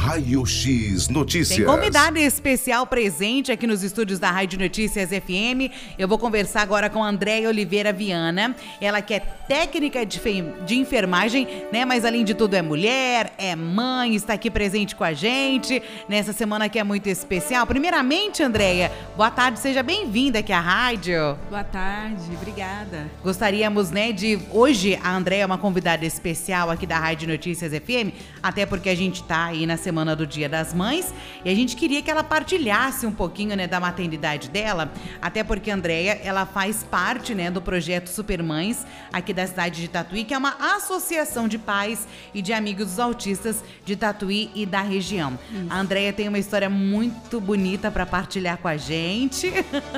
Raio X Notícias. Tem convidado especial presente aqui nos estúdios da Rádio Notícias FM. Eu vou conversar agora com a Andréia Oliveira Viana. Ela que é técnica de, de enfermagem, né? Mas além de tudo é mulher, é mãe, está aqui presente com a gente nessa semana que é muito especial. Primeiramente, Andréia, boa tarde, seja bem-vinda aqui à rádio. Boa tarde, obrigada. Gostaríamos, né, de hoje a Andréia é uma convidada especial aqui da Rádio Notícias FM, até porque a gente está aí na semana do Dia das Mães e a gente queria que ela partilhasse um pouquinho, né, da maternidade dela, até porque a Andrea, ela faz parte, né, do projeto Supermães aqui da cidade de Tatuí, que é uma associação de pais e de amigos dos autistas de Tatuí e da região. Isso. A Andrea tem uma história muito bonita para partilhar com a gente.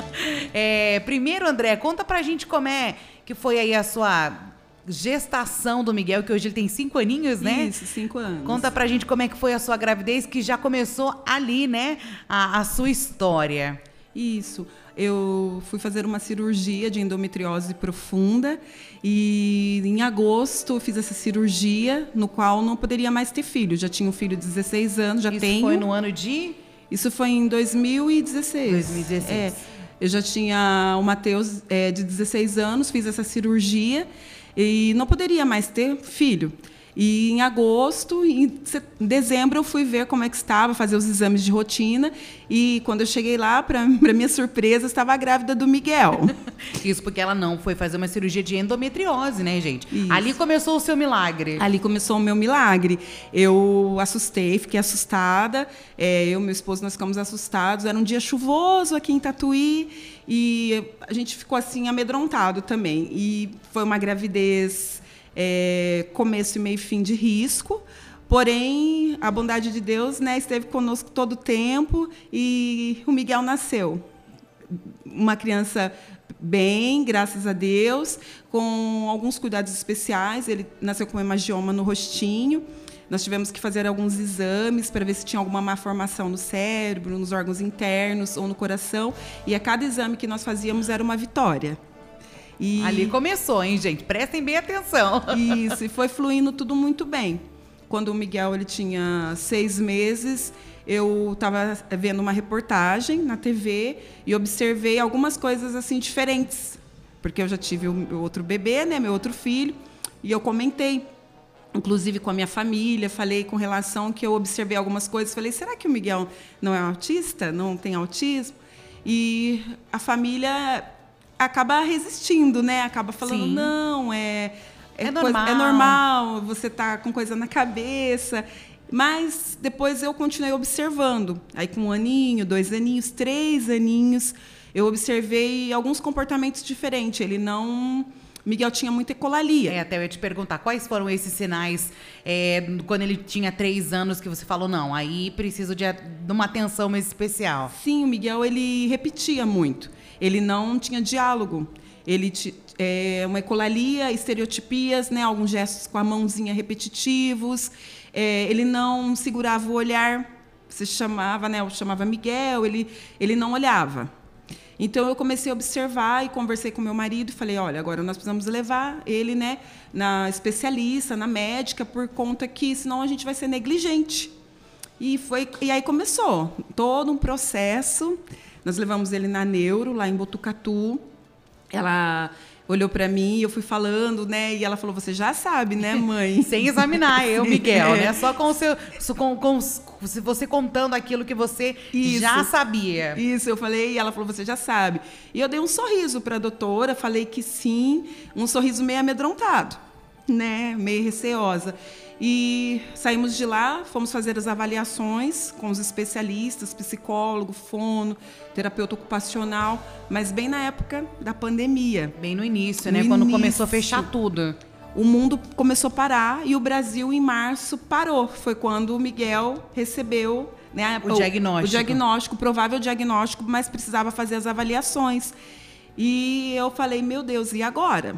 é, primeiro, André, conta pra gente como é que foi aí a sua gestação do Miguel, que hoje ele tem cinco aninhos, né? Isso, cinco anos. Conta pra gente como é que foi a sua gravidez, que já começou ali, né? A, a sua história. Isso. Eu fui fazer uma cirurgia de endometriose profunda e em agosto fiz essa cirurgia, no qual não poderia mais ter filho. Já tinha um filho de 16 anos, já Isso tenho. foi no ano de? Isso foi em 2016. 2016. É, eu já tinha o Matheus é, de 16 anos, fiz essa cirurgia e não poderia mais ter filho. E em agosto, em dezembro, eu fui ver como é que estava, fazer os exames de rotina. E quando eu cheguei lá, para minha surpresa, estava grávida do Miguel. Isso porque ela não foi fazer uma cirurgia de endometriose, né, gente? Isso. Ali começou o seu milagre. Ali começou o meu milagre. Eu assustei, fiquei assustada. É, eu e meu esposo, nós ficamos assustados. Era um dia chuvoso aqui em Tatuí. E a gente ficou assim amedrontado também. E foi uma gravidez é, começo, meio e fim de risco. Porém, a bondade de Deus né, esteve conosco todo o tempo e o Miguel nasceu. Uma criança bem, graças a Deus, com alguns cuidados especiais. Ele nasceu com hemangioma no rostinho. Nós tivemos que fazer alguns exames para ver se tinha alguma malformação no cérebro, nos órgãos internos ou no coração. E a cada exame que nós fazíamos era uma vitória. E... Ali começou, hein, gente? Prestem bem atenção. Isso, e foi fluindo tudo muito bem. Quando o Miguel ele tinha seis meses, eu estava vendo uma reportagem na TV e observei algumas coisas assim diferentes, porque eu já tive o meu outro bebê, né, meu outro filho, e eu comentei, inclusive com a minha família, falei com relação que eu observei algumas coisas, falei, será que o Miguel não é autista, não tem autismo? E a família acaba resistindo, né? Acaba falando, Sim. não, é. É, é normal. é normal, você tá com coisa na cabeça. Mas depois eu continuei observando. Aí, com um aninho, dois aninhos, três aninhos, eu observei alguns comportamentos diferentes. Ele não. Miguel tinha muita ecolalia. É, até eu ia te perguntar, quais foram esses sinais é, quando ele tinha três anos que você falou, não, aí preciso de, de uma atenção mais especial? Sim, o Miguel, ele repetia muito ele não tinha diálogo. Ele é, uma ecolalia, estereotipias, né, alguns gestos com a mãozinha repetitivos. É, ele não segurava o olhar. Você chamava, né, eu chamava Miguel, ele, ele não olhava. Então eu comecei a observar e conversei com meu marido e falei, olha, agora nós precisamos levar ele, né, na especialista, na médica, por conta que senão a gente vai ser negligente. E foi e aí começou todo um processo nós levamos ele na Neuro, lá em Botucatu. Ela olhou para mim e eu fui falando, né? E ela falou: Você já sabe, né, mãe? Sem examinar eu, Miguel, né? Só com o seu. Com, com, você contando aquilo que você Isso. já sabia. Isso, eu falei, e ela falou: Você já sabe. E eu dei um sorriso para a doutora, falei que sim, um sorriso meio amedrontado, né? Meio receosa. E saímos de lá, fomos fazer as avaliações com os especialistas, psicólogo, fono, terapeuta ocupacional, mas bem na época da pandemia. Bem no início, no né? Início. Quando começou a fechar tudo. O mundo começou a parar e o Brasil, em março, parou. Foi quando o Miguel recebeu né, o, o diagnóstico. O diagnóstico, provável diagnóstico, mas precisava fazer as avaliações. E eu falei, meu Deus, e agora?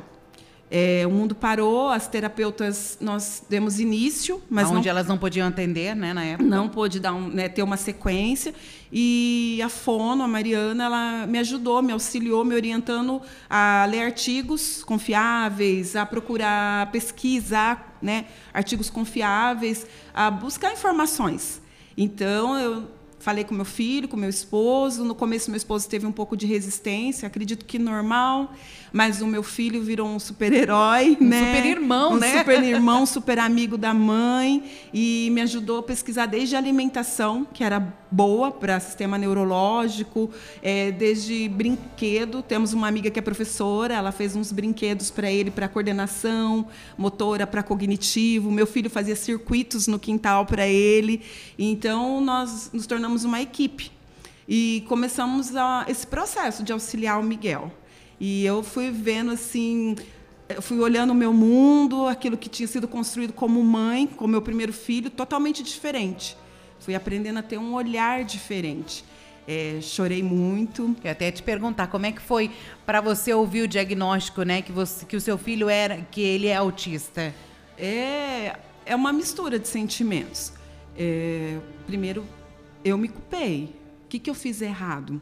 É, o mundo parou, as terapeutas nós demos início, mas onde elas não podiam atender, né, na época. Não pôde dar um, né, ter uma sequência e a Fono, a Mariana, ela me ajudou, me auxiliou, me orientando a ler artigos confiáveis, a procurar pesquisar, né, artigos confiáveis, a buscar informações. Então, eu falei com meu filho, com meu esposo. No começo, meu esposo teve um pouco de resistência, acredito que normal. Mas o meu filho virou um super-herói, um né? Super irmão, um né? Super irmão, super amigo da mãe e me ajudou a pesquisar desde a alimentação, que era boa para sistema neurológico, é, desde brinquedo. Temos uma amiga que é professora, ela fez uns brinquedos para ele para coordenação motora, para cognitivo. Meu filho fazia circuitos no quintal para ele. Então nós nos tornamos uma equipe e começamos a, esse processo de auxiliar o Miguel. E eu fui vendo assim, fui olhando o meu mundo, aquilo que tinha sido construído como mãe, com meu primeiro filho, totalmente diferente. Fui aprendendo a ter um olhar diferente. É, chorei muito. Eu até te perguntar como é que foi para você ouvir o diagnóstico, né, que você, que o seu filho era, que ele é autista. É, é uma mistura de sentimentos. É, primeiro, eu me culpei. O que, que eu fiz errado?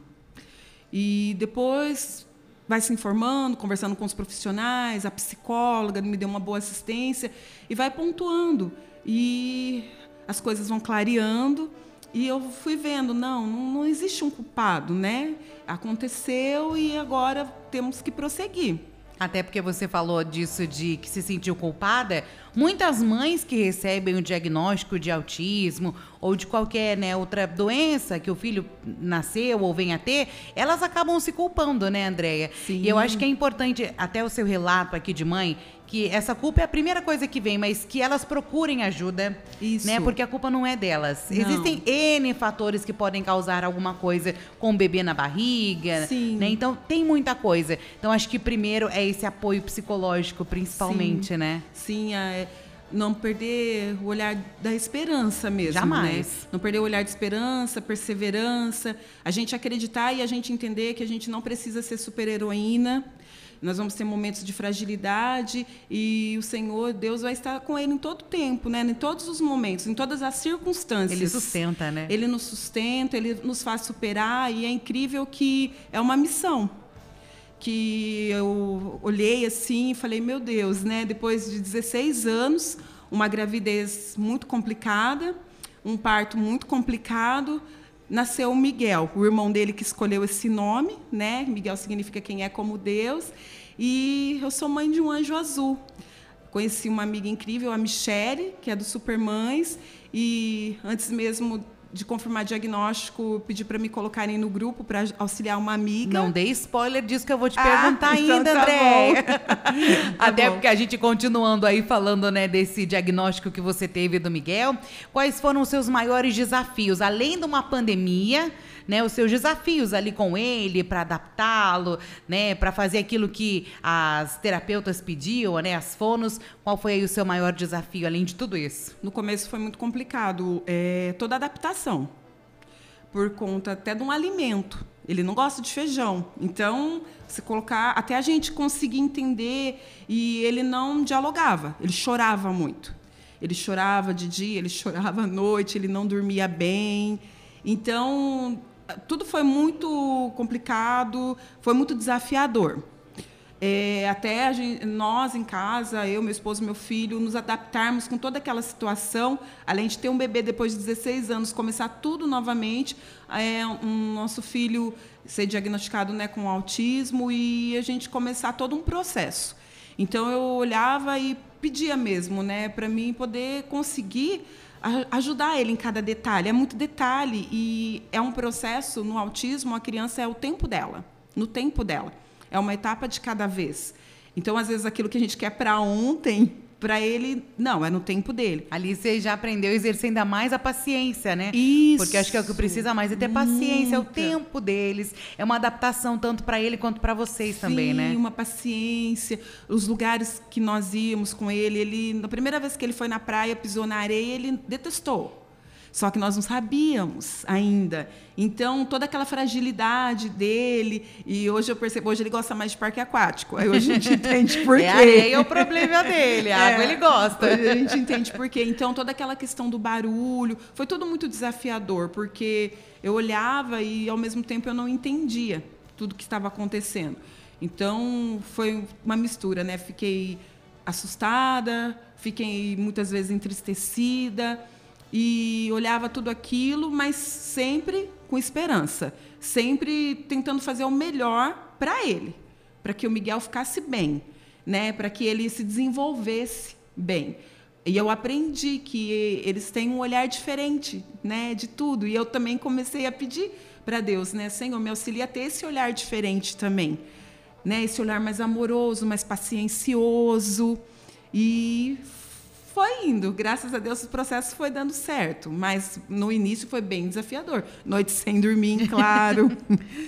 E depois vai se informando, conversando com os profissionais, a psicóloga me deu uma boa assistência e vai pontuando. E as coisas vão clareando e eu fui vendo, não, não existe um culpado, né? Aconteceu e agora temos que prosseguir. Até porque você falou disso de que se sentiu culpada. Muitas mães que recebem o diagnóstico de autismo ou de qualquer né, outra doença que o filho nasceu ou venha a ter, elas acabam se culpando, né, Andréia? E eu acho que é importante, até o seu relato aqui de mãe, que essa culpa é a primeira coisa que vem, mas que elas procurem ajuda, Isso. né? Porque a culpa não é delas. Não. Existem N fatores que podem causar alguma coisa com o bebê na barriga, Sim. né? Então tem muita coisa. Então acho que primeiro é esse apoio psicológico, principalmente, Sim. né? Sim, é, não perder o olhar da esperança mesmo. Jamais. Né? Não perder o olhar de esperança, perseverança, a gente acreditar e a gente entender que a gente não precisa ser super-heroína. Nós vamos ter momentos de fragilidade e o Senhor, Deus vai estar com ele em todo o tempo, né? em todos os momentos, em todas as circunstâncias. Ele sustenta, né? Ele nos sustenta, ele nos faz superar e é incrível que é uma missão que eu olhei assim e falei, meu Deus, né? Depois de 16 anos, uma gravidez muito complicada, um parto muito complicado, nasceu o Miguel, o irmão dele que escolheu esse nome, né? Miguel significa quem é como Deus, e eu sou mãe de um anjo azul. Conheci uma amiga incrível, a Michele, que é do Supermães, e antes mesmo de confirmar diagnóstico, pedi para me colocarem no grupo para auxiliar uma amiga. Não dei spoiler disso que eu vou te Ah, perguntar então ainda, tá André. Tá Até bom. porque a gente continuando aí falando, né, desse diagnóstico que você teve do Miguel, quais foram os seus maiores desafios, além de uma pandemia, né, os seus desafios ali com ele para adaptá-lo, né, para fazer aquilo que as terapeutas pediam, né, as fonos, qual foi aí o seu maior desafio além de tudo isso? No começo foi muito complicado, é, toda a adaptação, por conta até de um alimento. Ele não gosta de feijão, então se colocar até a gente conseguir entender e ele não dialogava, ele chorava muito. Ele chorava de dia, ele chorava à noite, ele não dormia bem. Então tudo foi muito complicado, foi muito desafiador. É, até gente- nós em casa, eu, meu esposo, meu filho, nos adaptarmos com toda aquela situação, além de ter um bebê depois de 16 anos, começar tudo novamente, é, um nosso filho ser diagnosticado né, com autismo e a gente começar todo um processo. Então eu olhava e pedia mesmo, né, para mim poder conseguir ajudar ele em cada detalhe. É muito detalhe e é um processo no autismo, a criança é o tempo dela, no tempo dela. É uma etapa de cada vez. Então, às vezes, aquilo que a gente quer para ontem, para ele, não, é no tempo dele. Ali você já aprendeu a exercer ainda mais a paciência, né? Isso. Porque acho que é o que precisa mais é ter paciência, é o tempo deles, é uma adaptação tanto para ele quanto para vocês também, Sim, né? uma paciência. Os lugares que nós íamos com ele, ele na primeira vez que ele foi na praia, pisou na areia, ele detestou. Só que nós não sabíamos ainda. Então, toda aquela fragilidade dele, e hoje eu percebo, hoje ele gosta mais de parque aquático. Aí hoje a gente entende por quê. É areia é o problema dele, a água ele gosta. Hoje a gente entende por quê. Então, toda aquela questão do barulho, foi tudo muito desafiador, porque eu olhava e, ao mesmo tempo, eu não entendia tudo que estava acontecendo. Então, foi uma mistura, né? Fiquei assustada, fiquei muitas vezes entristecida, e olhava tudo aquilo, mas sempre com esperança, sempre tentando fazer o melhor para ele, para que o Miguel ficasse bem, né? Para que ele se desenvolvesse bem. E eu aprendi que eles têm um olhar diferente, né, de tudo. E eu também comecei a pedir para Deus, né, Senhor, me auxilia a ter esse olhar diferente também, né, esse olhar mais amoroso, mais paciencioso. E foi indo, graças a Deus o processo foi dando certo, mas no início foi bem desafiador. Noite sem dormir, claro.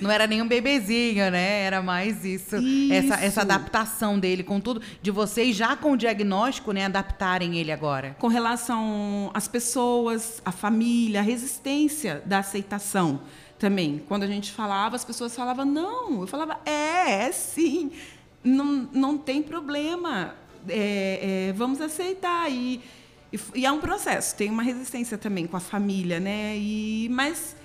Não era nem um bebezinho, né? Era mais isso, isso. Essa, essa adaptação dele com tudo, de vocês já com o diagnóstico, né, adaptarem ele agora. Com relação às pessoas, à família, a resistência da aceitação também. Quando a gente falava, as pessoas falavam não. Eu falava, é, é sim. Não, não tem problema é, é, vamos aceitar. E, e, e, é um processo, tem uma resistência também com a família, né? E, mas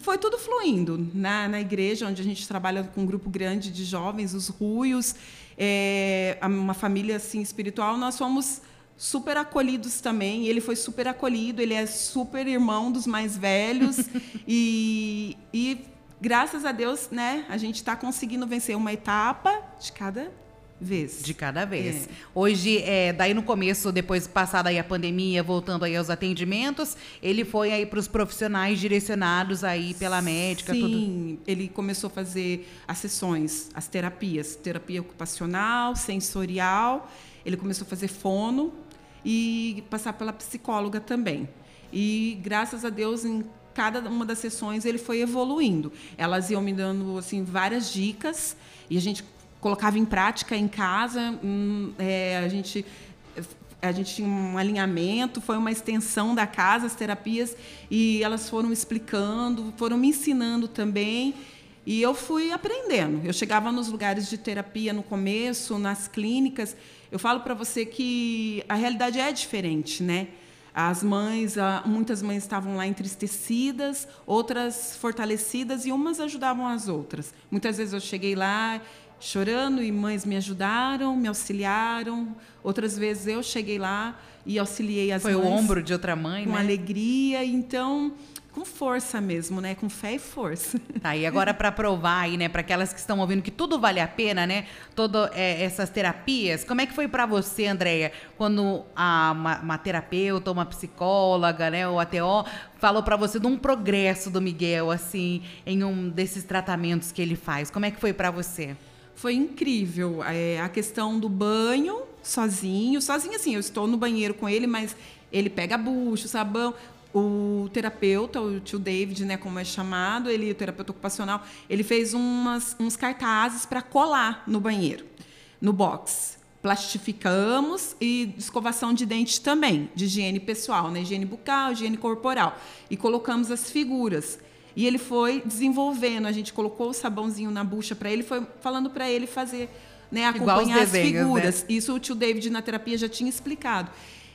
foi tudo fluindo na, na igreja, onde a gente trabalha com um grupo grande de jovens, os ruios, é, uma família assim espiritual. Nós fomos super acolhidos também. Ele foi super acolhido, ele é super irmão dos mais velhos e, e graças a Deus, né, a gente está conseguindo vencer uma etapa de cada vez. De cada vez. É. Hoje, é, daí no começo, depois passada aí a pandemia, voltando aí aos atendimentos, ele foi aí para os profissionais direcionados aí pela médica. Sim, tudo. ele começou a fazer as sessões, as terapias, terapia ocupacional, sensorial. Ele começou a fazer fono e passar pela psicóloga também. E graças a Deus em cada uma das sessões ele foi evoluindo. Elas iam me dando assim várias dicas e a gente colocava em prática em casa. Hum, é, a gente a gente tinha um alinhamento, foi uma extensão da casa, as terapias, e elas foram explicando, foram me ensinando também. E eu fui aprendendo. Eu chegava nos lugares de terapia no começo, nas clínicas. Eu falo para você que a realidade é diferente, né? As mães, muitas mães estavam lá entristecidas, outras fortalecidas e umas ajudavam as outras. Muitas vezes eu cheguei lá chorando e mães me ajudaram, me auxiliaram. Outras vezes eu cheguei lá e auxiliei as Foi mães. Foi o ombro de outra mãe, com né? alegria, então com força mesmo, né? Com fé e força. Tá, e agora para provar aí, né, para aquelas que estão ouvindo que tudo vale a pena, né? Todas é, essas terapias. Como é que foi para você, Andréia, quando a, uma, uma, terapeuta, uma psicóloga, né, ou ATO, falou para você de um progresso do Miguel, assim, em um desses tratamentos que ele faz? Como é que foi para você? foi incrível. É, a questão do banho sozinho, sozinho assim, eu estou no banheiro com ele, mas ele pega bucho, sabão. O terapeuta, o tio David, né, como é chamado, ele, o terapeuta ocupacional, ele fez umas, uns cartazes para colar no banheiro, no box. Plastificamos e escovação de dente também, de higiene pessoal, né, higiene bucal, higiene corporal. E colocamos as figuras. E ele foi desenvolvendo, a gente colocou o sabãozinho na bucha para ele, foi falando para ele fazer, né, acompanhar desenhos, as né? figuras. Né? Isso o tio David na terapia já tinha explicado.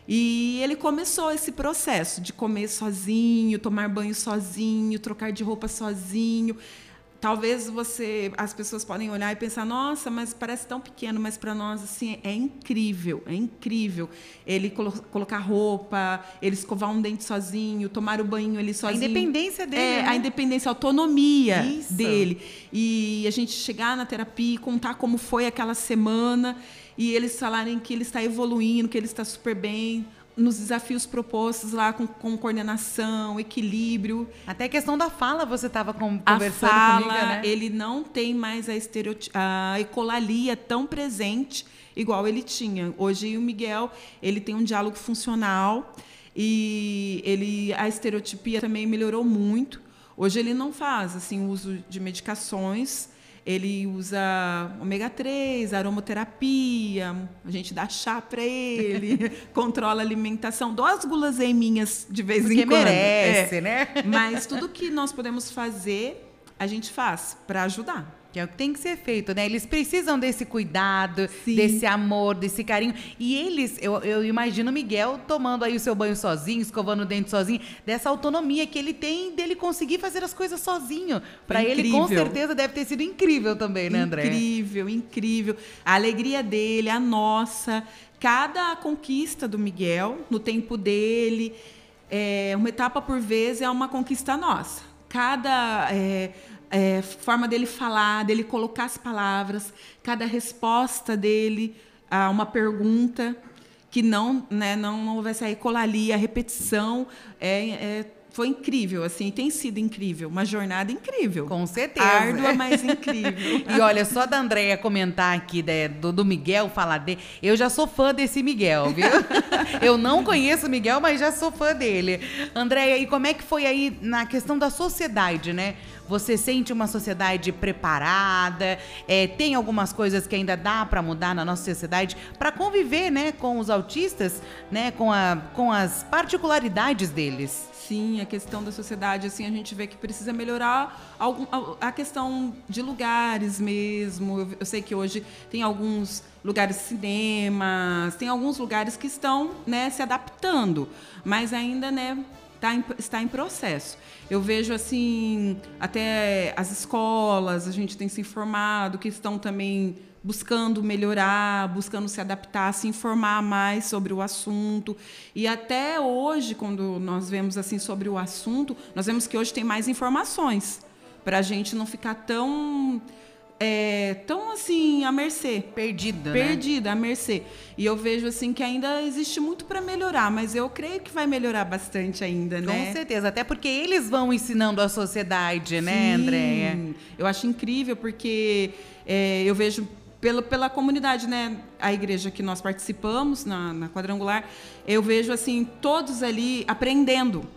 E ele começou esse processo de comer sozinho, tomar banho sozinho, trocar de roupa sozinho. Talvez você as pessoas podem olhar e pensar nossa mas parece tão pequeno mas para nós assim é incrível é incrível. Ele colo colocar roupa ele escovar um dente sozinho tomar o banho ele sozinho. a independência dele é né? a independência a autonomia Isso. dele. E a gente chegar na terapia e contar como foi aquela semana e eles falarem que ele está evoluindo que ele está super bem nos desafios propostos lá com, com, coordenação, equilíbrio. Até a questão da fala você estava conversando a fala, comigo, né? Ele não tem mais a, a ecolalia tão presente igual ele tinha. Hoje o Miguel ele tem um diálogo funcional e ele a estereotipia também melhorou muito. Hoje ele não faz assim uso de medicações ele usa ômega 3, aromaterapia, a gente dá chá para ele, controla a alimentação, dou as guloseiminhas de vez Porque em quando. merece, é. né? Mas tudo que nós podemos fazer, a gente faz para ajudar. Que é o que tem que ser feito, né? Eles precisam desse cuidado, Sim. desse amor, desse carinho. E eles, eu, eu imagino o Miguel tomando aí o seu banho sozinho, escovando o dente sozinho, dessa autonomia que ele tem dele conseguir fazer as coisas sozinho. Para ele, com certeza, deve ter sido incrível também, né, André? Incrível, incrível. A alegria dele, a nossa, cada conquista do Miguel, no tempo dele é, uma etapa por vez é uma conquista nossa. Cada é, é, forma dele falar, dele colocar as palavras, cada resposta dele a uma pergunta que não, né, não, não vai sair colalia, a repetição é, é foi incrível, assim, tem sido incrível, uma jornada incrível. Com certeza. Árdua, mas incrível. e olha, só da Andréia comentar aqui né, do, do, Miguel, falar dele, eu já sou fã desse Miguel, viu? eu não conheço o Miguel, mas já sou fã dele. Andréia, e como é que foi aí na questão da sociedade, né? Você sente uma sociedade preparada? É, tem algumas coisas que ainda dá para mudar na nossa sociedade para conviver, né, com os autistas, né, com, a, com as particularidades deles? Sim, a questão da sociedade, assim, a gente vê que precisa melhorar a questão de lugares mesmo. Eu, sei que hoje tem alguns lugares cinemas, tem alguns lugares que estão né, se adaptando, mas ainda né, tá em, está em processo. Eu vejo assim, até as escolas, a gente tem se informado que estão também buscando melhorar, buscando se adaptar, se informar mais sobre o assunto. E até hoje, quando nós vemos assim sobre o assunto, nós vemos que hoje tem mais informações para a gente não ficar tão é, tão assim à mercê. Perdida. Perdida, né? à mercê. E eu vejo assim que ainda existe muito para melhorar, mas eu creio que vai melhorar bastante ainda, né? Com certeza, até porque eles vão ensinando a sociedade, né, né, Andréia? Eu acho incrível porque é, eu vejo pelo, pela comunidade, né? A igreja que nós participamos na, na quadrangular, eu vejo assim todos ali aprendendo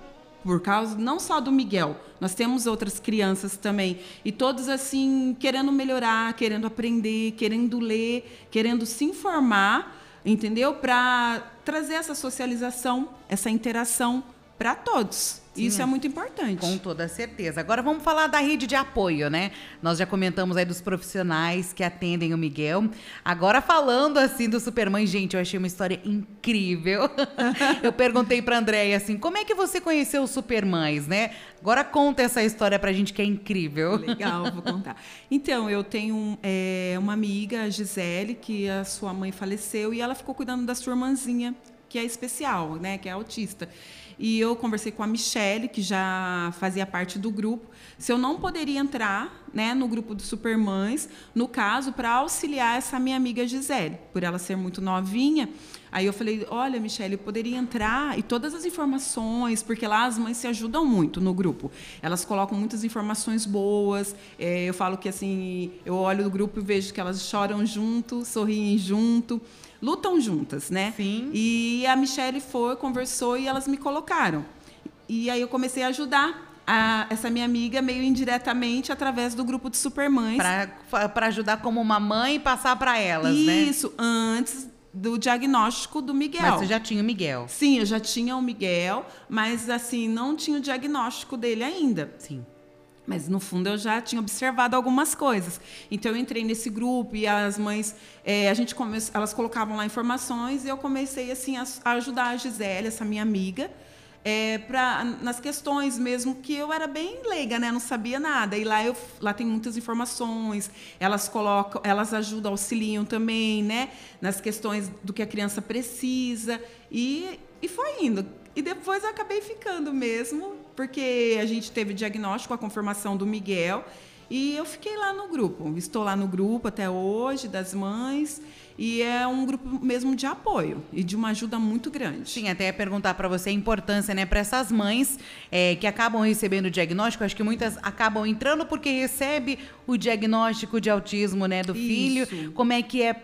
por causa não só do Miguel, nós temos outras crianças também e todos assim querendo melhorar, querendo aprender, querendo ler, querendo se informar, entendeu? Para trazer essa socialização, essa interação para todos. Sim, Isso é muito importante. Com toda certeza. Agora vamos falar da rede de apoio, né? Nós já comentamos aí dos profissionais que atendem o Miguel. Agora falando assim do Superman, gente, eu achei uma história incrível. eu perguntei para Andréia assim, como é que você conheceu os Supermães, né? Agora conta essa história pra gente que é incrível. Legal, vou contar. Então, eu tenho é, uma amiga, a Gisele, que a sua mãe faleceu e ela ficou cuidando da sua irmãzinha, que é especial, né? Que é autista. E eu conversei com a Michelle, que já fazia parte do grupo, se eu não poderia entrar né, no grupo do Supermães, no caso, para auxiliar essa minha amiga Gisele, por ela ser muito novinha. Aí eu falei, olha, Michelle, eu poderia entrar e todas as informações, porque lá as mães se ajudam muito no grupo. Elas colocam muitas informações boas. É, eu falo que assim, eu olho o grupo e vejo que elas choram junto, sorriem junto lutam juntas, né? Sim. E a Michelle foi, conversou e elas me colocaram. E aí eu comecei a ajudar a, essa minha amiga meio indiretamente através do grupo de supermães. Para ajudar como uma mãe e passar para elas, Isso, né? Isso, antes do diagnóstico do Miguel. Mas você já tinha o Miguel? Sim, eu já tinha o Miguel, mas assim, não tinha o diagnóstico dele ainda. Sim. Mas no fundo eu já tinha observado algumas coisas. Então eu entrei nesse grupo e as mães, é, a gente come... elas colocavam lá informações e eu comecei assim a, ajudar a Gisele, essa minha amiga, é, pra, nas questões mesmo que eu era bem leiga, né? Não sabia nada. E lá eu lá tem muitas informações. Elas colocam, elas ajudam, auxiliam também, né? Nas questões do que a criança precisa e e foi indo. E depois eu acabei ficando mesmo, porque a gente teve diagnóstico, a confirmação do Miguel, e eu fiquei lá no grupo. Estou lá no grupo até hoje, das mães, e é um grupo mesmo de apoio e de uma ajuda muito grande. Sim, até perguntar para você a importância, né, para essas mães é, que acabam recebendo o diagnóstico. Acho que muitas acabam entrando porque recebe o diagnóstico de autismo, né, do Isso. filho. Como é que é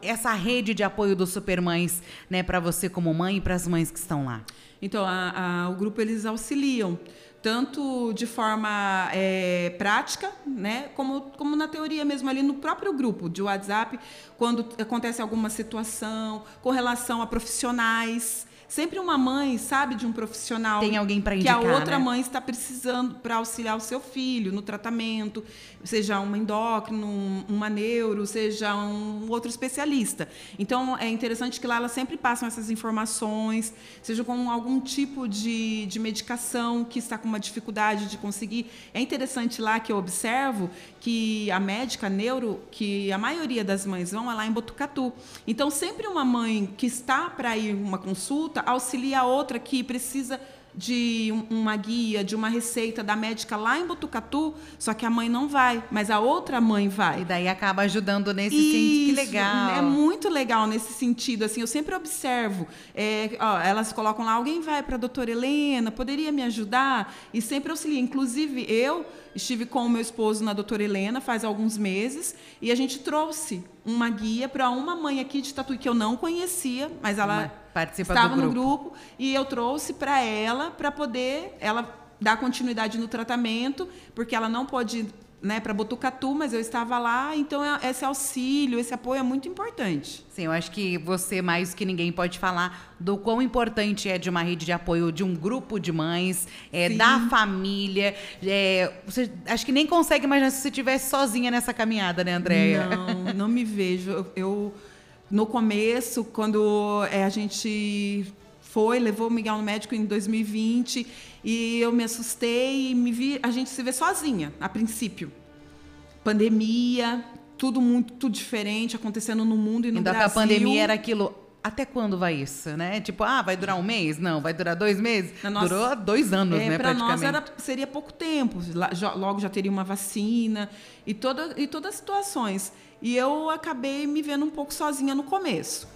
essa rede de apoio dos Supermães, né, para você como mãe e para as mães que estão lá? Então, a, a, o grupo eles auxiliam tanto de forma é, prática, né, como, como na teoria mesmo ali no próprio grupo de WhatsApp, quando acontece alguma situação com relação a profissionais, Sempre uma mãe sabe de um profissional tem alguém para indicar que a outra né? mãe está precisando para auxiliar o seu filho no tratamento, seja uma endócrino, uma neuro, seja um outro especialista. Então é interessante que lá elas sempre passam essas informações, seja com algum tipo de, de medicação que está com uma dificuldade de conseguir. É interessante lá que eu observo que a médica neuro, que a maioria das mães vão é lá em Botucatu. Então sempre uma mãe que está para ir uma consulta auxilia a outra que precisa de um- uma guia, de uma receita da médica lá em Botucatu, só que a mãe não vai, mas a outra mãe vai. E daí acaba ajudando nesse sentido. Que Isso, legal. É muito legal nesse sentido. Assim, eu sempre observo. é, ó, elas colocam lá, alguém vai para a doutora Helena, poderia me ajudar? E sempre auxilia. Inclusive, eu estive com o meu esposo na doutora Helena faz alguns meses e a gente trouxe uma guia para uma mãe aqui de Tatuí que eu não conhecia, mas ela Mas participa estava no grupo e eu trouxe para ela para poder ela dar continuidade no tratamento, porque ela não pode né, para Botucatu, mas eu estava lá, então é- esse auxílio, esse apoio é muito importante. Sim, eu acho que você, mais que ninguém, pode falar do quão importante é de uma rede de apoio de um grupo de mães, é, da família. É, você, acho que nem consegue imaginar se você estivesse sozinha nessa caminhada, né, Andréia? Não, não me vejo. Eu, eu, no começo, quando é, a gente foi, levou o Miguel no médico em 2020 e eu me assustei e me vi, a gente se vê sozinha, a princípio. Pandemia, tudo muito tudo diferente acontecendo no mundo e no Então, que a Brasil. pandemia era aquilo. Até quando vai isso, né? Tipo, ah, vai durar um mês? Não, vai durar dois meses? Nossa- Durou dois anos, É, né, para nós praticamente. era, seria pouco tempo. Logo já teria uma vacina e, toda, e todas as situações. E eu acabei me vendo um pouco sozinha no começo.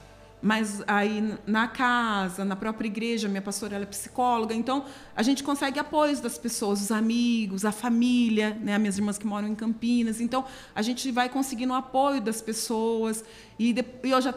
Mas aí na casa, na própria igreja, minha pastora ela é psicóloga, então a gente consegue apoios das pessoas, os amigos, a família, né, as minhas irmãs que moram em Campinas. Então a gente vai conseguindo o apoio das pessoas. E, e eu já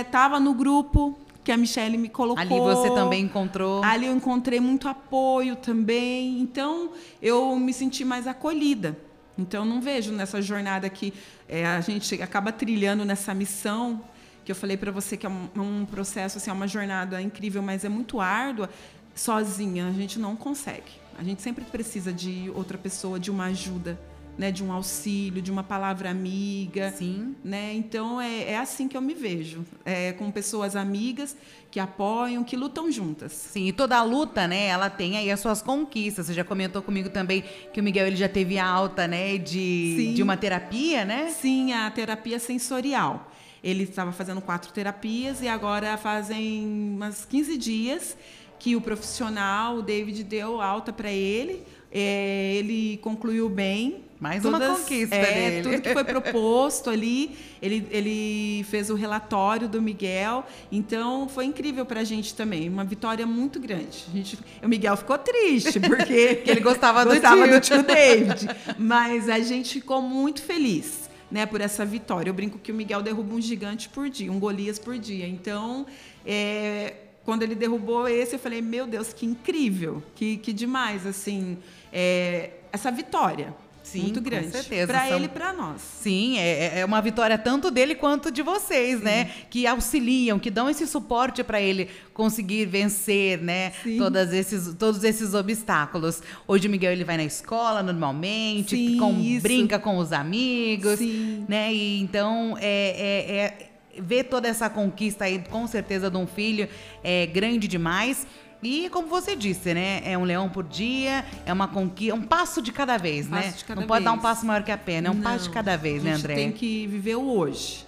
estava no grupo que a Michelle me colocou. Ali você também encontrou. Ali eu encontrei muito apoio também. Então, eu me senti mais acolhida. Então, não vejo nessa jornada que é, a gente acaba trilhando nessa missão, que eu falei para você que é um, um processo, assim, é uma jornada incrível, mas é muito árdua. Sozinha, a gente não consegue. A gente sempre precisa de outra pessoa, de uma ajuda, né? de um auxílio, de uma palavra amiga Sim. né? Então é, é assim que eu me vejo, é, com pessoas amigas que apoiam, que lutam juntas. Sim, e toda a luta, né, ela tem aí as suas conquistas. Você já comentou comigo também que o Miguel ele já teve alta, né, de, Sim. de uma terapia, né? Sim, a terapia sensorial. Ele estava fazendo quatro terapias e agora fazem umas 15 dias que o profissional, o David, deu alta para ele. É, ele concluiu bem. Mais uma conquista é, dele. Tudo que foi proposto ali, ele, ele fez o relatório do Miguel. Então, foi incrível para a gente também. Uma vitória muito grande. A gente, o Miguel ficou triste, porque Que ele gostava do gostava tio. do tio David. Mas a gente ficou muito feliz. Né, por essa vitória. Eu brinco que o Miguel derruba um gigante por dia, um Golias por dia. Então, é, quando ele derrubou esse, eu falei, meu Deus, que incrível, que, que demais, assim, é, essa vitória. Sim, muito com grande. certeza, Para são- ele e para nós. Sim, é, é uma vitória tanto dele quanto de vocês, né? Que auxiliam, que dão esse suporte para ele conseguir vencer, né? Sim. Todas esses, todos esses obstáculos. Hoje o Miguel ele vai na escola normalmente, Sim, com- brinca com os amigos, Sim. né? E então é, é- é- ver toda essa conquista aí, com certeza, de um filho é grande demais. E como você disse, né? É um leão por dia, é uma conquista, um passo de cada vez, Um né? passo de cada Não pode dar um vez. passo maior que a perna, é um passo de Não, cada vez, né, A gente André? tem que viver o hoje.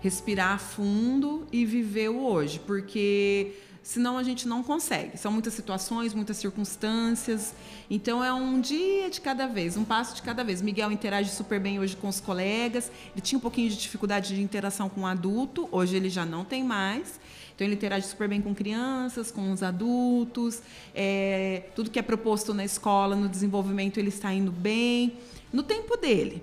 Respirar fundo e viver o hoje, porque senão a gente não consegue. São muitas situações, muitas circunstâncias. Então é um dia de cada vez, um passo de cada vez. Miguel interage super bem hoje com os colegas. Ele tinha um pouquinho de dificuldade de interação com o adulto, hoje ele já não tem mais. Então ele interage super bem com crianças, com os adultos, é, tudo que é proposto na escola, no desenvolvimento, ele está indo bem, no tempo dele.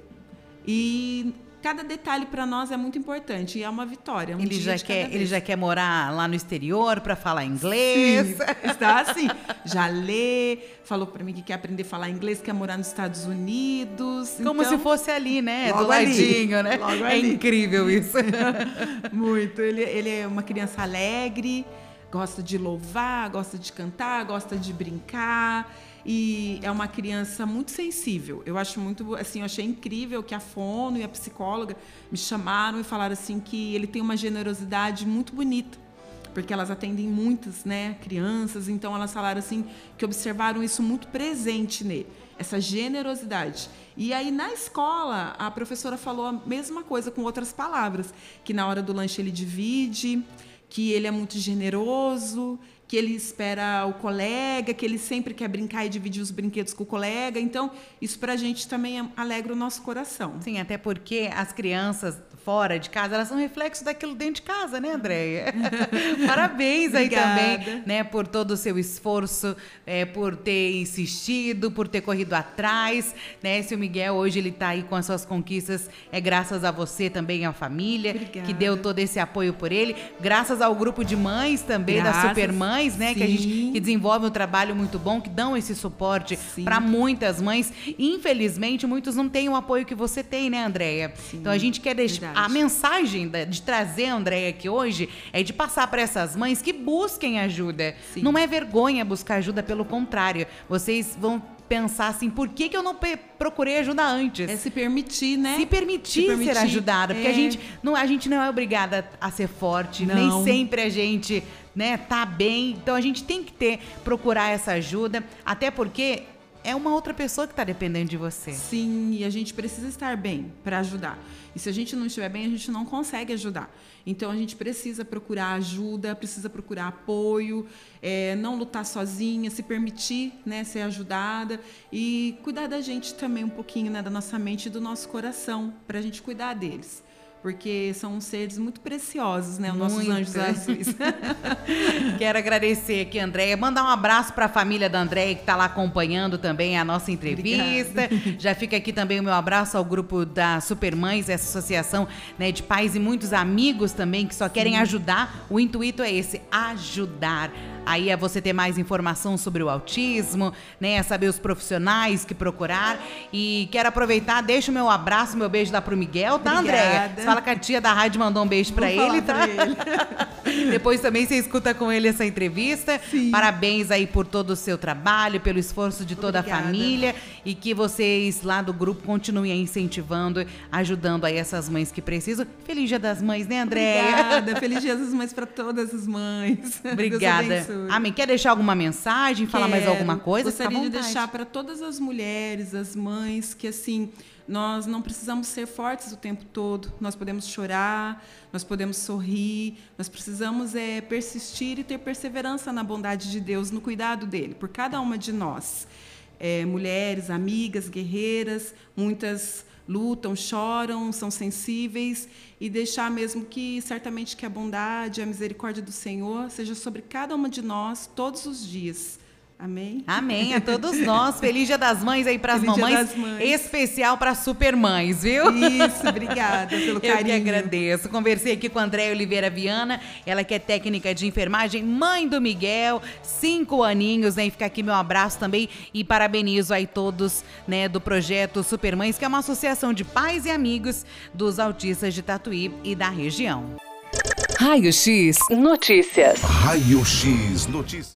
E cada detalhe para nós é muito importante e é uma vitória. Um Ele já, quer, ele já quer morar lá no exterior para falar inglês. Sim, está assim. Já lê, falou para mim que quer aprender a falar inglês, quer morar nos Estados Unidos. Como Então, se fosse ali, né? Do ali, ladinho, né? é incrível isso. Muito. Ele, ele é uma criança alegre, gosta de louvar, gosta de cantar, gosta de brincar. E é uma criança muito sensível. Eu acho muito, assim, eu achei incrível que a fono e a psicóloga me chamaram e falaram assim que ele tem uma generosidade muito bonita. Porque elas atendem muitas, né, crianças, então elas falaram assim que observaram isso muito presente nele, essa generosidade. E aí na escola, a professora falou a mesma coisa com outras palavras, que na hora do lanche ele divide, que ele é muito generoso, que ele espera o colega, que ele sempre quer brincar e dividir os brinquedos com o colega. Então, isso para a gente também alegra o nosso coração. Sim, até porque as crianças fora de casa, elas são reflexo daquilo dentro de casa, né, Andréia? Parabéns aí também, né, por todo o seu esforço, é, por ter insistido, por ter corrido atrás, né? Se o Miguel hoje ele está aí com as suas conquistas, é graças a você também, a família, Obrigada. que deu todo esse apoio por ele, graças ao grupo de mães também, graças, da Supermães, né, sim. que a gente que desenvolve um trabalho muito bom, que dão esse suporte para muitas mães. Infelizmente, muitos não têm o apoio que você tem, né, Andréia? Então a gente quer deixar a mensagem de trazer a Andréia aqui hoje é de passar para essas mães que busquem ajuda. Sim. Não é vergonha buscar ajuda, pelo contrário. Vocês vão pensar assim, por que, que eu não procurei ajuda antes? É se permitir, né? Se permitir, se permitir ser ajudada. Porque é. a, gente não, a gente não é obrigada a ser forte, não. nem sempre a gente né, tá bem. Então a gente tem que ter, procurar essa ajuda, até porque é uma outra pessoa que está dependendo de você. Sim, e a gente precisa estar bem para ajudar. E se a gente não estiver bem, a gente não consegue ajudar. Então a gente precisa procurar ajuda, precisa procurar apoio, é, não lutar sozinha, se permitir né, ser ajudada e cuidar da gente também um pouquinho, né, da nossa mente e do nosso coração, para a gente cuidar deles porque são seres muito preciosos, né? Os nossos muito. anjos azuis. Quero agradecer aqui, Andréia. Mandar um abraço para a família da Andréia, que está lá acompanhando também a nossa entrevista. Obrigada. Já fica aqui também o meu abraço ao grupo da Supermães, essa associação né, de pais e muitos amigos também que só querem Sim. ajudar. O intuito é esse, ajudar. Aí é você ter mais informação sobre o autismo, né? Saber os profissionais que procurar. E quero aproveitar, deixa o meu abraço, meu beijo lá pro Miguel, tá, Andréia? Fala que a tia da rádio mandou um beijo para ele, tá? Ele. Depois também você escuta com ele essa entrevista. Sim. Parabéns aí por todo o seu trabalho, pelo esforço de toda Obrigada. a família e que vocês lá do grupo continuem incentivando, ajudando aí essas mães que precisam. Feliz Dia das Mães, né, Andréia? Obrigada. Feliz Dia das Mães para todas as mães. Obrigada. Amém. Quer deixar alguma mensagem, Quero. falar mais alguma coisa? Gostaria de deixar para todas as mulheres, as mães, que assim, nós não precisamos ser fortes o tempo todo. Nós podemos chorar, nós podemos sorrir, nós precisamos é, persistir e ter perseverança na bondade de Deus, no cuidado dele, por cada uma de nós. É, mulheres, amigas, guerreiras, muitas lutam, choram, são sensíveis e deixar mesmo que certamente que a bondade, a misericórdia do Senhor seja sobre cada uma de nós todos os dias. Amém? Amém a todos nós. Feliz Dia das Mães aí para as mamães. Especial para supermães, viu? Isso, obrigada pelo carinho. Eu que agradeço. Conversei aqui com a Andréia Oliveira Viana, ela que é técnica de enfermagem, mãe do Miguel, cinco aninhos, né? E fica aqui meu abraço também e parabenizo aí todos, né, do projeto Supermães, que é uma associação de pais e amigos dos autistas de Tatuí e da região. Raio X Notícias. Raio X Notícias.